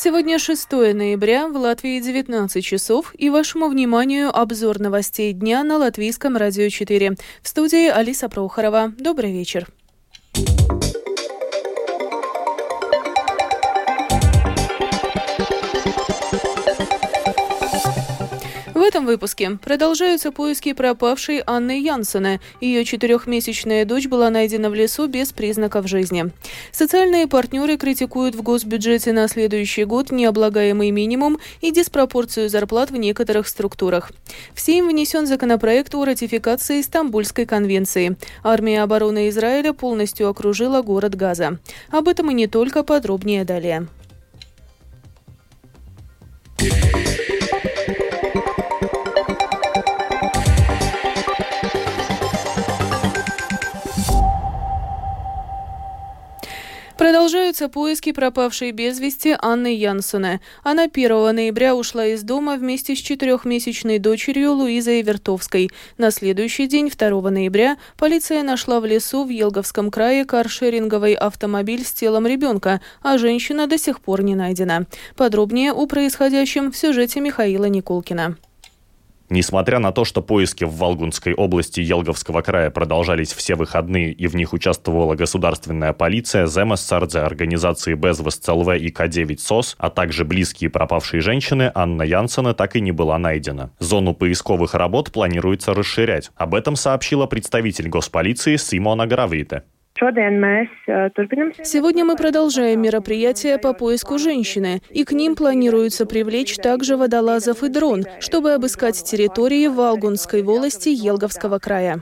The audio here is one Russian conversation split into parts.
Сегодня 6 ноября, в Латвии 19 часов, и вашему вниманию обзор новостей дня на Латвийском радио 4. В студии Алиса Прохорова. Добрый вечер. Выпуске продолжаются поиски пропавшей Анны Янсена. Ее четырехмесячная дочь была найдена в лесу без признаков жизни. Социальные партнеры критикуют в госбюджете на следующий год необлагаемый минимум и диспропорцию зарплат в некоторых структурах. В Сейм внесен законопроект о ратификации Стамбульской конвенции. Армия обороны Израиля полностью окружила город Газа. Об этом и не только подробнее далее. Продолжаются поиски пропавшей без вести Анны Янсена. Она 1 ноября ушла из дома вместе с четырехмесячной дочерью Луизой Вертовской. На следующий день, 2 ноября, полиция нашла в лесу в Елговском крае каршеринговый автомобиль с телом ребенка, а женщина до сих пор не найдена. Подробнее о происходящем в сюжете Михаила Никулкина. Несмотря на то, что поиски в Волгунской области Елговского края продолжались все выходные и в них участвовала государственная полиция, ЗМС Сардзе, организации Безвест ЦЛВ и К9 СОС, а также близкие пропавшей женщины, Анна Янсена так и не была найдена. Зону поисковых работ планируется расширять. Об этом сообщила представитель госполиции Симона Гравите. Сегодня мы продолжаем мероприятия по поиску женщины, и к ним планируется привлечь также водолазов и дрон, чтобы обыскать территории Валгунской волости Елговского края.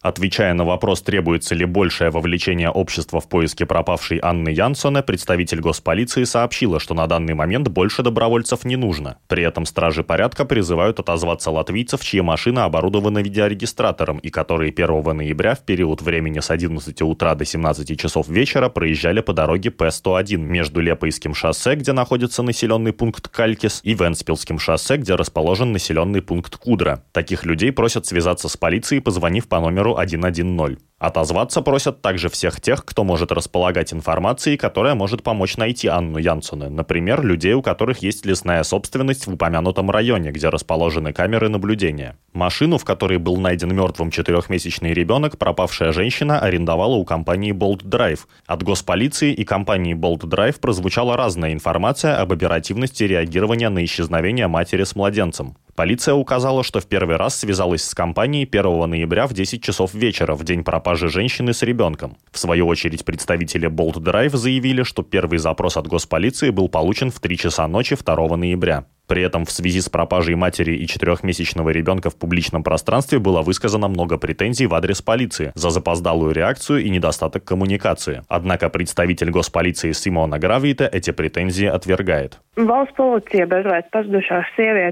Отвечая на вопрос, требуется ли большее вовлечение общества в поиске пропавшей Анны Янсона, представитель госполиции сообщила, что на данный момент больше добровольцев не нужно. При этом стражи порядка призывают отозваться латвийцев, чьи машины оборудованы видеорегистратором и которые 1 ноября в период времени с 11 утра до 17 часов вечера проезжали по дороге П-101 между Лепойским шоссе, где находится населенный пункт Калькис, и Венспилским шоссе, где расположен населенный пункт Кудра. Таких людей просят связаться с полицией, позвонив по номеру 110. Отозваться просят также всех тех, кто может располагать информацией, которая может помочь найти Анну Янсуне. Например, людей, у которых есть лесная собственность в упомянутом районе, где расположены камеры наблюдения. Машину, в которой был найден мертвым четырехмесячный ребенок, пропавшая женщина арендовала у компании Bolt Drive. От госполиции и компании Bolt Drive прозвучала разная информация об оперативности реагирования на исчезновение матери с младенцем. Полиция указала, что в первый раз связалась с компанией 1 ноября в 10 часов вечера, в день пропажи женщины с ребенком. В свою очередь, представители Bolt Drive заявили, что первый запрос от госполиции был получен в 3 часа ночи 2 ноября. При этом в связи с пропажей матери и четырехмесячного ребенка в публичном пространстве было высказано много претензий в адрес полиции за запоздалую реакцию и недостаток коммуникации. Однако представитель госполиции Симона Гравита эти претензии отвергает.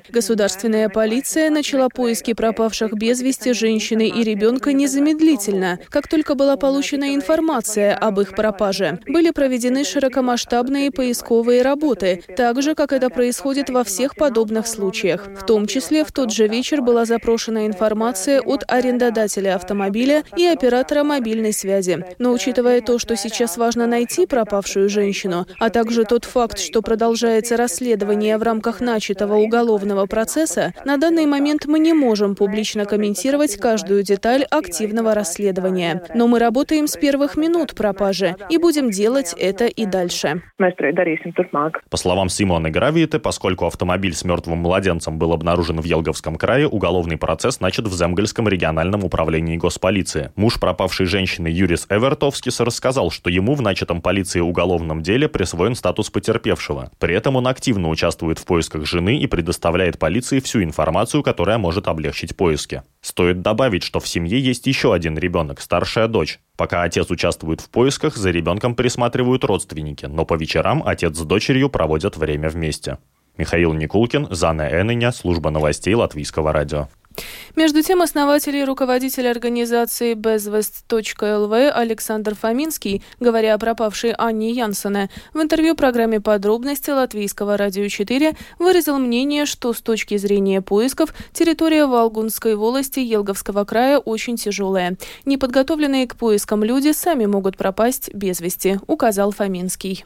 Государственная полиция начала поиски пропавших без вести женщины и ребенка незамедлительно, как только была получена информация об их пропаже. Были проведены широкомасштабные поисковые работы, так же, как это происходит во всех всех подобных случаях. В том числе в тот же вечер была запрошена информация от арендодателя автомобиля и оператора мобильной связи. Но учитывая то, что сейчас важно найти пропавшую женщину, а также тот факт, что продолжается расследование в рамках начатого уголовного процесса, на данный момент мы не можем публично комментировать каждую деталь активного расследования. Но мы работаем с первых минут пропажи и будем делать это и дальше. По словам Симоны Гравиты, поскольку автомобиль автомобиль с мертвым младенцем был обнаружен в Елговском крае, уголовный процесс начат в Земгольском региональном управлении госполиции. Муж пропавшей женщины Юрис Эвертовскис рассказал, что ему в начатом полиции уголовном деле присвоен статус потерпевшего. При этом он активно участвует в поисках жены и предоставляет полиции всю информацию, которая может облегчить поиски. Стоит добавить, что в семье есть еще один ребенок, старшая дочь. Пока отец участвует в поисках, за ребенком присматривают родственники, но по вечерам отец с дочерью проводят время вместе. Михаил Никулкин, Зана Эненя, служба новостей Латвийского радио. Между тем, основатель и руководитель организации безвест.лв Александр Фоминский, говоря о пропавшей Анне Янсене, в интервью программе «Подробности» Латвийского радио 4 выразил мнение, что с точки зрения поисков территория Волгунской волости Елговского края очень тяжелая. Неподготовленные к поискам люди сами могут пропасть без вести, указал Фоминский.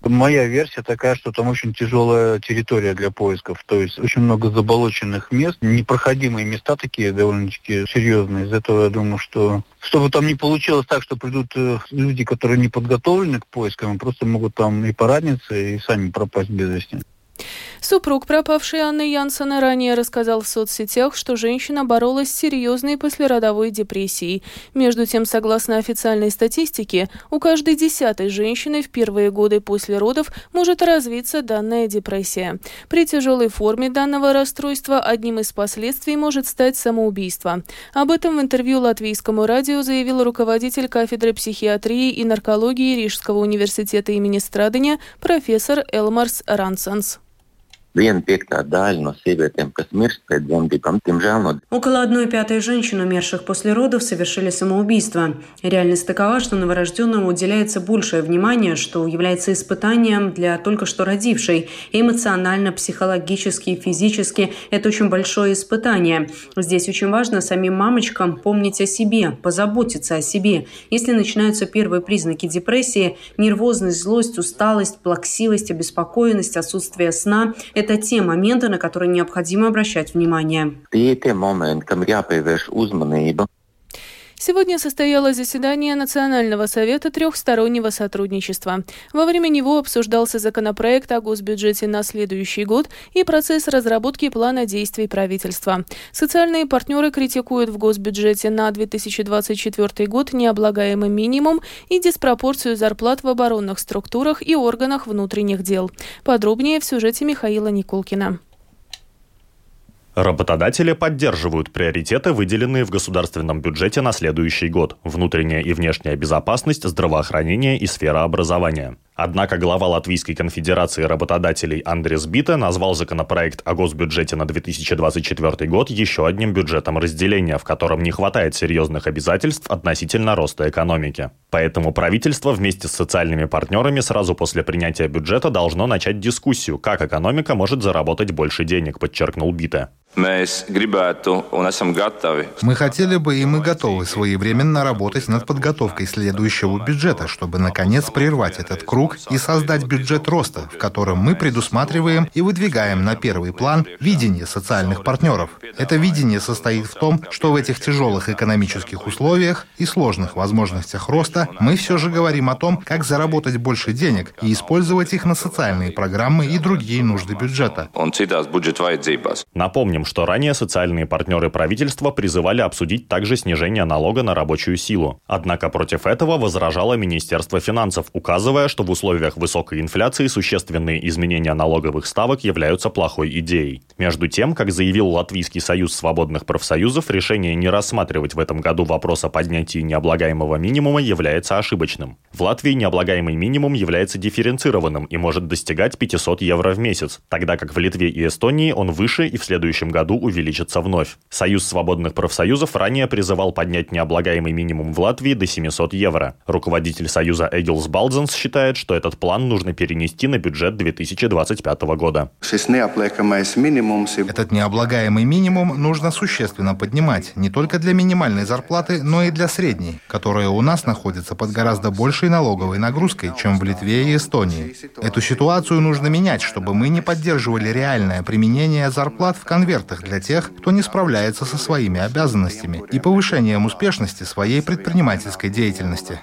Моя версия такая, что там очень тяжелая территория для поисков. То есть очень много заболоченных мест, непроходимые места такие довольно-таки серьезные. Из этого я думаю, что чтобы там не получилось так, что придут э, люди, которые не подготовлены к поискам, просто могут там и пораниться, и сами пропасть без вести. Супруг пропавшей Анны Янсона ранее рассказал в соцсетях, что женщина боролась с серьезной послеродовой депрессией. Между тем, согласно официальной статистике, у каждой десятой женщины в первые годы после родов может развиться данная депрессия. При тяжелой форме данного расстройства одним из последствий может стать самоубийство. Об этом в интервью латвийскому радио заявил руководитель кафедры психиатрии и наркологии Рижского университета имени Страдания профессор Элмарс Рансонс. Viena piektā daļa no sievietēm, kas mirst pēc dzemdībām, diemžēl no... Около одной пятой женщин, умерших после родов, совершили самоубийство. Реальность такова, что новорожденному уделяется большее внимание, что является испытанием для только что родившей. Эмоционально, психологически, физически – это очень большое испытание. Здесь очень важно самим мамочкам помнить о себе, позаботиться о себе. Если начинаются первые признаки депрессии – нервозность, злость, усталость, плаксивость, обеспокоенность, отсутствие сна – это те моменты, на которые необходимо обращать внимание. Сегодня состоялось заседание Национального совета трехстороннего сотрудничества. Во время него обсуждался законопроект о госбюджете на следующий год и процесс разработки плана действий правительства. Социальные партнеры критикуют в госбюджете на 2024 год необлагаемый минимум и диспропорцию зарплат в оборонных структурах и органах внутренних дел. Подробнее в сюжете Михаила Никулкина. Работодатели поддерживают приоритеты, выделенные в государственном бюджете на следующий год – внутренняя и внешняя безопасность, здравоохранение и сфера образования. Однако глава Латвийской конфедерации работодателей Андрес Бита назвал законопроект о госбюджете на 2024 год еще одним бюджетом разделения, в котором не хватает серьезных обязательств относительно роста экономики. Поэтому правительство вместе с социальными партнерами сразу после принятия бюджета должно начать дискуссию, как экономика может заработать больше денег, подчеркнул Бита. Мы хотели бы и мы готовы своевременно работать над подготовкой следующего бюджета, чтобы наконец прервать этот круг и создать бюджет роста, в котором мы предусматриваем и выдвигаем на первый план видение социальных партнеров. Это видение состоит в том, что в этих тяжелых экономических условиях и сложных возможностях роста мы все же говорим о том, как заработать больше денег и использовать их на социальные программы и другие нужды бюджета. Напомним, Напомним, что ранее социальные партнеры правительства призывали обсудить также снижение налога на рабочую силу. Однако против этого возражало Министерство финансов, указывая, что в условиях высокой инфляции существенные изменения налоговых ставок являются плохой идеей. Между тем, как заявил Латвийский союз свободных профсоюзов, решение не рассматривать в этом году вопрос о поднятии необлагаемого минимума является ошибочным. В Латвии необлагаемый минимум является дифференцированным и может достигать 500 евро в месяц, тогда как в Литве и Эстонии он выше и в следующем году увеличится вновь. Союз свободных профсоюзов ранее призывал поднять необлагаемый минимум в Латвии до 700 евро. Руководитель Союза Эгилс Балдзенс считает, что этот план нужно перенести на бюджет 2025 года. Этот необлагаемый минимум нужно существенно поднимать не только для минимальной зарплаты, но и для средней, которая у нас находится под гораздо большей налоговой нагрузкой, чем в Литве и Эстонии. Эту ситуацию нужно менять, чтобы мы не поддерживали реальное применение зарплат в конвертах для тех, кто не справляется со своими обязанностями и повышением успешности своей предпринимательской деятельности.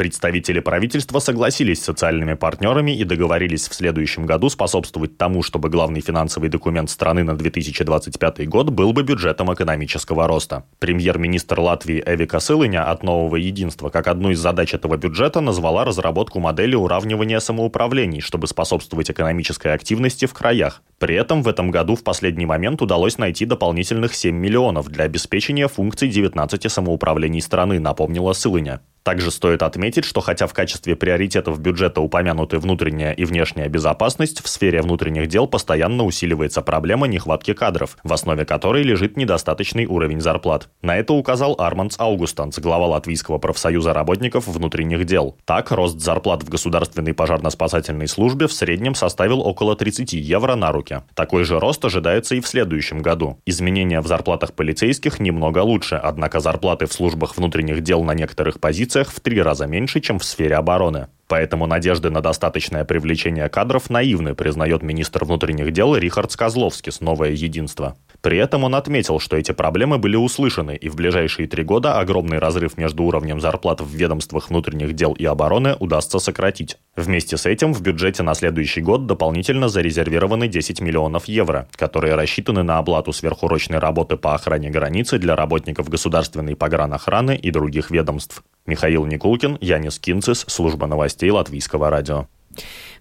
Представители правительства согласились с социальными партнерами и договорились в следующем году способствовать тому, чтобы главный финансовый документ страны на 2025 год был бы бюджетом экономического роста. Премьер-министр Латвии Эви Косылыня от «Нового единства» как одну из задач этого бюджета назвала разработку модели уравнивания самоуправлений, чтобы способствовать экономической активности в краях. При этом в этом году в последний момент удалось найти дополнительных 7 миллионов для обеспечения функций 19 самоуправлений страны, напомнила Сылыня. Также стоит отметить, что хотя в качестве приоритетов бюджета упомянуты внутренняя и внешняя безопасность, в сфере внутренних дел постоянно усиливается проблема нехватки кадров, в основе которой лежит недостаточный уровень зарплат. На это указал Армандс Аугустанс, глава Латвийского профсоюза работников внутренних дел. Так, рост зарплат в государственной пожарно-спасательной службе в среднем составил около 30 евро на руки. Такой же рост ожидается и в следующем году. Изменения в зарплатах полицейских немного лучше, однако зарплаты в службах внутренних дел на некоторых позициях в три раза меньше, чем в сфере обороны. Поэтому надежды на достаточное привлечение кадров наивны, признает министр внутренних дел Рихард Козловский с «Новое единство». При этом он отметил, что эти проблемы были услышаны, и в ближайшие три года огромный разрыв между уровнем зарплат в ведомствах внутренних дел и обороны удастся сократить. Вместе с этим в бюджете на следующий год дополнительно зарезервированы 10 миллионов евро, которые рассчитаны на оплату сверхурочной работы по охране границы для работников государственной погранохраны и других ведомств. Михаил Никулкин, Янис Кинцис, служба новостей Латвийского радио.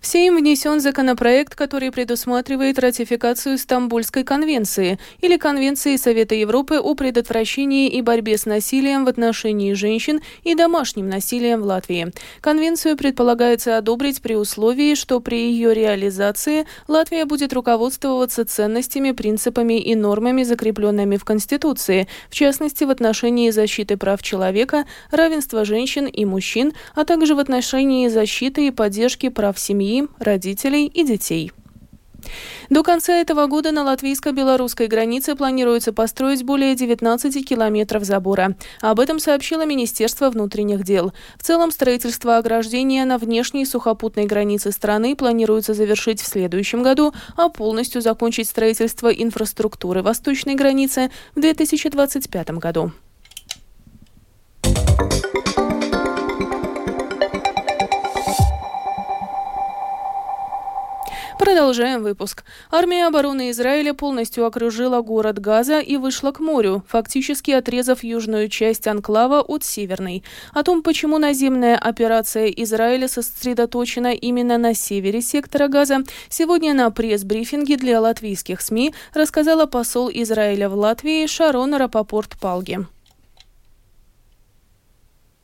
В Сейм внесен законопроект, который предусматривает ратификацию Стамбульской конвенции или Конвенции Совета Европы о предотвращении и борьбе с насилием в отношении женщин и домашним насилием в Латвии. Конвенцию предполагается одобрить при условии, что при ее реализации Латвия будет руководствоваться ценностями, принципами и нормами, закрепленными в Конституции, в частности в отношении защиты прав человека, равенства женщин и мужчин, а также в отношении защиты и поддержки прав семьи семьи, родителей и детей. До конца этого года на латвийско-белорусской границе планируется построить более 19 километров забора. Об этом сообщило Министерство внутренних дел. В целом строительство ограждения на внешней сухопутной границе страны планируется завершить в следующем году, а полностью закончить строительство инфраструктуры восточной границы в 2025 году. Продолжаем выпуск. Армия обороны Израиля полностью окружила город Газа и вышла к морю, фактически отрезав южную часть анклава от северной. О том, почему наземная операция Израиля сосредоточена именно на севере сектора Газа, сегодня на пресс-брифинге для латвийских СМИ рассказала посол Израиля в Латвии Шарон Рапопорт-Палги.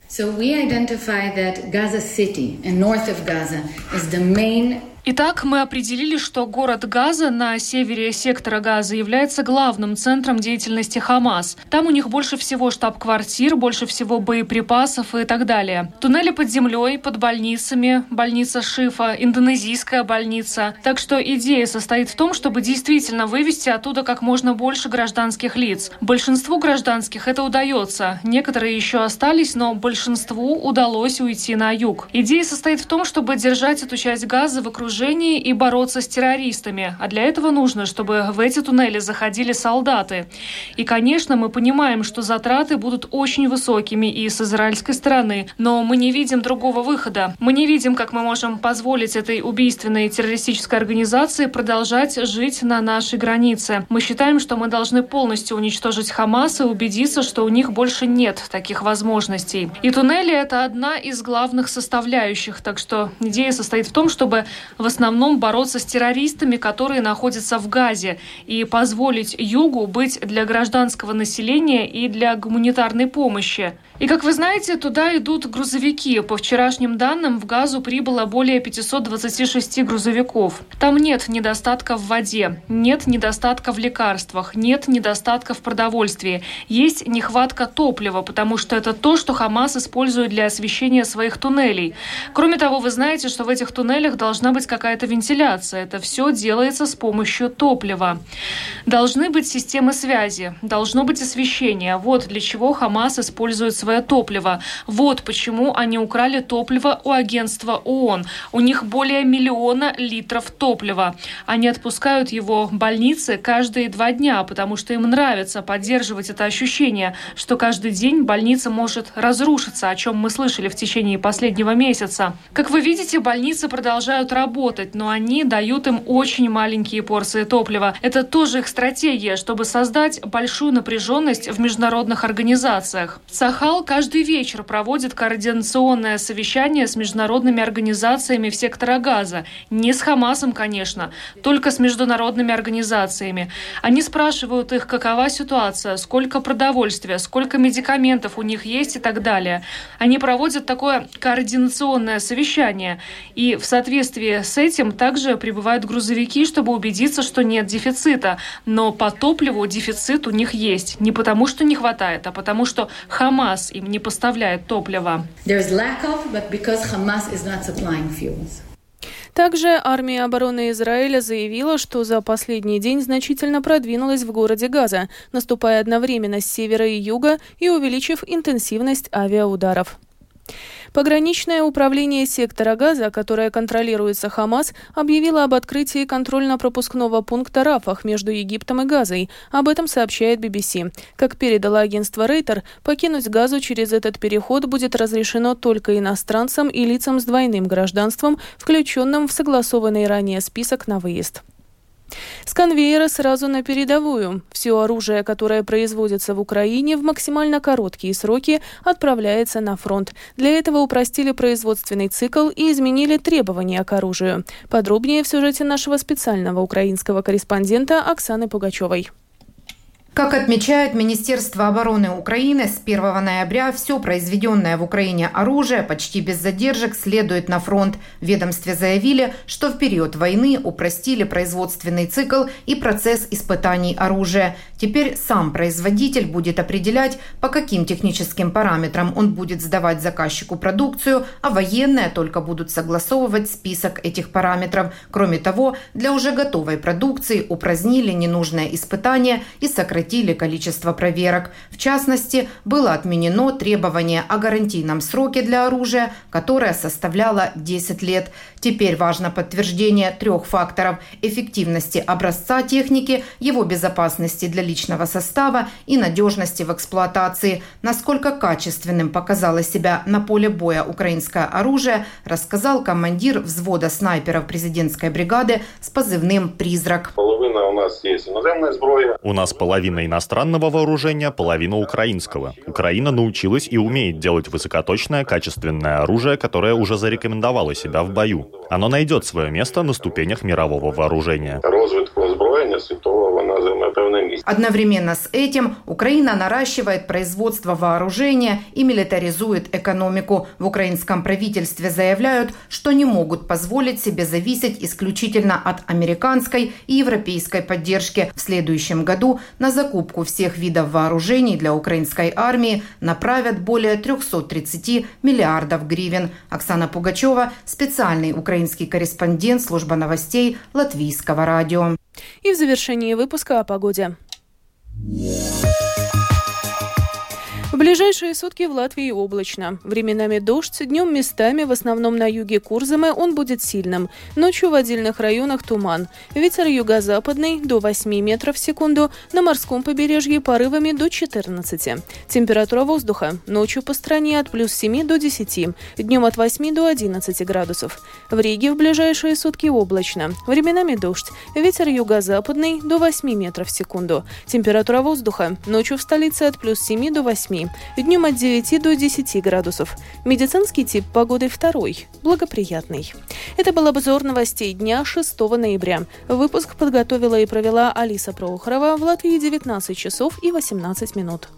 So we identify that Gaza City and north of Gaza is the main Итак, мы определили, что город Газа на севере сектора Газа является главным центром деятельности Хамас. Там у них больше всего штаб-квартир, больше всего боеприпасов и так далее. Туннели под землей, под больницами, больница Шифа, индонезийская больница. Так что идея состоит в том, чтобы действительно вывести оттуда как можно больше гражданских лиц. Большинству гражданских это удается. Некоторые еще остались, но большинству удалось уйти на юг. Идея состоит в том, чтобы держать эту часть Газа в окружении окружении и бороться с террористами. А для этого нужно, чтобы в эти туннели заходили солдаты. И, конечно, мы понимаем, что затраты будут очень высокими и с израильской стороны, но мы не видим другого выхода. Мы не видим, как мы можем позволить этой убийственной террористической организации продолжать жить на нашей границе. Мы считаем, что мы должны полностью уничтожить Хамас и убедиться, что у них больше нет таких возможностей. И туннели — это одна из главных составляющих, так что идея состоит в том, чтобы в основном бороться с террористами, которые находятся в Газе, и позволить Югу быть для гражданского населения и для гуманитарной помощи. И, как вы знаете, туда идут грузовики. По вчерашним данным, в Газу прибыло более 526 грузовиков. Там нет недостатка в воде, нет недостатка в лекарствах, нет недостатка в продовольствии. Есть нехватка топлива, потому что это то, что Хамас использует для освещения своих туннелей. Кроме того, вы знаете, что в этих туннелях должна быть какая-то вентиляция. Это все делается с помощью топлива. Должны быть системы связи, должно быть освещение. Вот для чего Хамас использует свое топливо. Вот почему они украли топливо у агентства ООН. У них более миллиона литров топлива. Они отпускают его в больницы каждые два дня, потому что им нравится поддерживать это ощущение, что каждый день больница может разрушиться, о чем мы слышали в течение последнего месяца. Как вы видите, больницы продолжают работать, но они дают им очень маленькие порции топлива. Это тоже их стратегия, чтобы создать большую напряженность в международных организациях. Сахал каждый вечер проводит координационное совещание с международными организациями в сектора Газа. Не с Хамасом, конечно, только с международными организациями. Они спрашивают их, какова ситуация, сколько продовольствия, сколько медикаментов у них есть и так далее. Они проводят такое координационное совещание. И в соответствии с этим также прибывают грузовики, чтобы убедиться, что нет дефицита. Но по топливу дефицит у них есть. Не потому, что не хватает, а потому, что Хамас им не поставляет топливо. Также армия обороны Израиля заявила, что за последний день значительно продвинулась в городе Газа, наступая одновременно с севера и юга и увеличив интенсивность авиаударов. Пограничное управление сектора газа, которое контролируется Хамас, объявило об открытии контрольно-пропускного пункта Рафах между Египтом и Газой. Об этом сообщает BBC. Как передало агентство Рейтер, покинуть Газу через этот переход будет разрешено только иностранцам и лицам с двойным гражданством, включенным в согласованный ранее список на выезд. С конвейера сразу на передовую. Все оружие, которое производится в Украине в максимально короткие сроки, отправляется на фронт. Для этого упростили производственный цикл и изменили требования к оружию. Подробнее в сюжете нашего специального украинского корреспондента Оксаны Пугачевой. Как отмечает Министерство обороны Украины, с 1 ноября все произведенное в Украине оружие почти без задержек следует на фронт. В ведомстве заявили, что в период войны упростили производственный цикл и процесс испытаний оружия. Теперь сам производитель будет определять, по каким техническим параметрам он будет сдавать заказчику продукцию, а военные только будут согласовывать список этих параметров. Кроме того, для уже готовой продукции упразднили ненужное испытание и сократили сократили количество проверок. В частности, было отменено требование о гарантийном сроке для оружия, которое составляло 10 лет. Теперь важно подтверждение трех факторов – эффективности образца техники, его безопасности для личного состава и надежности в эксплуатации. Насколько качественным показало себя на поле боя украинское оружие, рассказал командир взвода снайперов президентской бригады с позывным «Призрак». Половина у нас есть иноземная сброя. У нас половина иностранного вооружения, половина украинского. Украина научилась и умеет делать высокоточное, качественное оружие, которое уже зарекомендовало себя в бою. Оно найдет свое место на ступенях мирового вооружения. Розвитку Одновременно с этим Украина наращивает производство вооружения и милитаризует экономику. В украинском правительстве заявляют, что не могут позволить себе зависеть исключительно от американской и европейской поддержки. В следующем году на закупку всех видов вооружений для украинской армии направят более 330 миллиардов гривен. Оксана Пугачева, специальный украинский корреспондент служба новостей Латвийского радио. И в завершении выпуска о погоде. Yeah. В ближайшие сутки в Латвии облачно. Временами дождь, днем местами, в основном на юге Курзамы, он будет сильным. Ночью в отдельных районах туман. Ветер юго-западный до 8 метров в секунду, на морском побережье порывами до 14. Температура воздуха ночью по стране от плюс 7 до 10, днем от 8 до 11 градусов. В Риге в ближайшие сутки облачно. Временами дождь. Ветер юго-западный до 8 метров в секунду. Температура воздуха ночью в столице от плюс 7 до 8, Днем от 9 до 10 градусов. Медицинский тип погоды второй, благоприятный. Это был обзор новостей дня 6 ноября. Выпуск подготовила и провела Алиса Прохорова в Латвии 19 часов и 18 минут.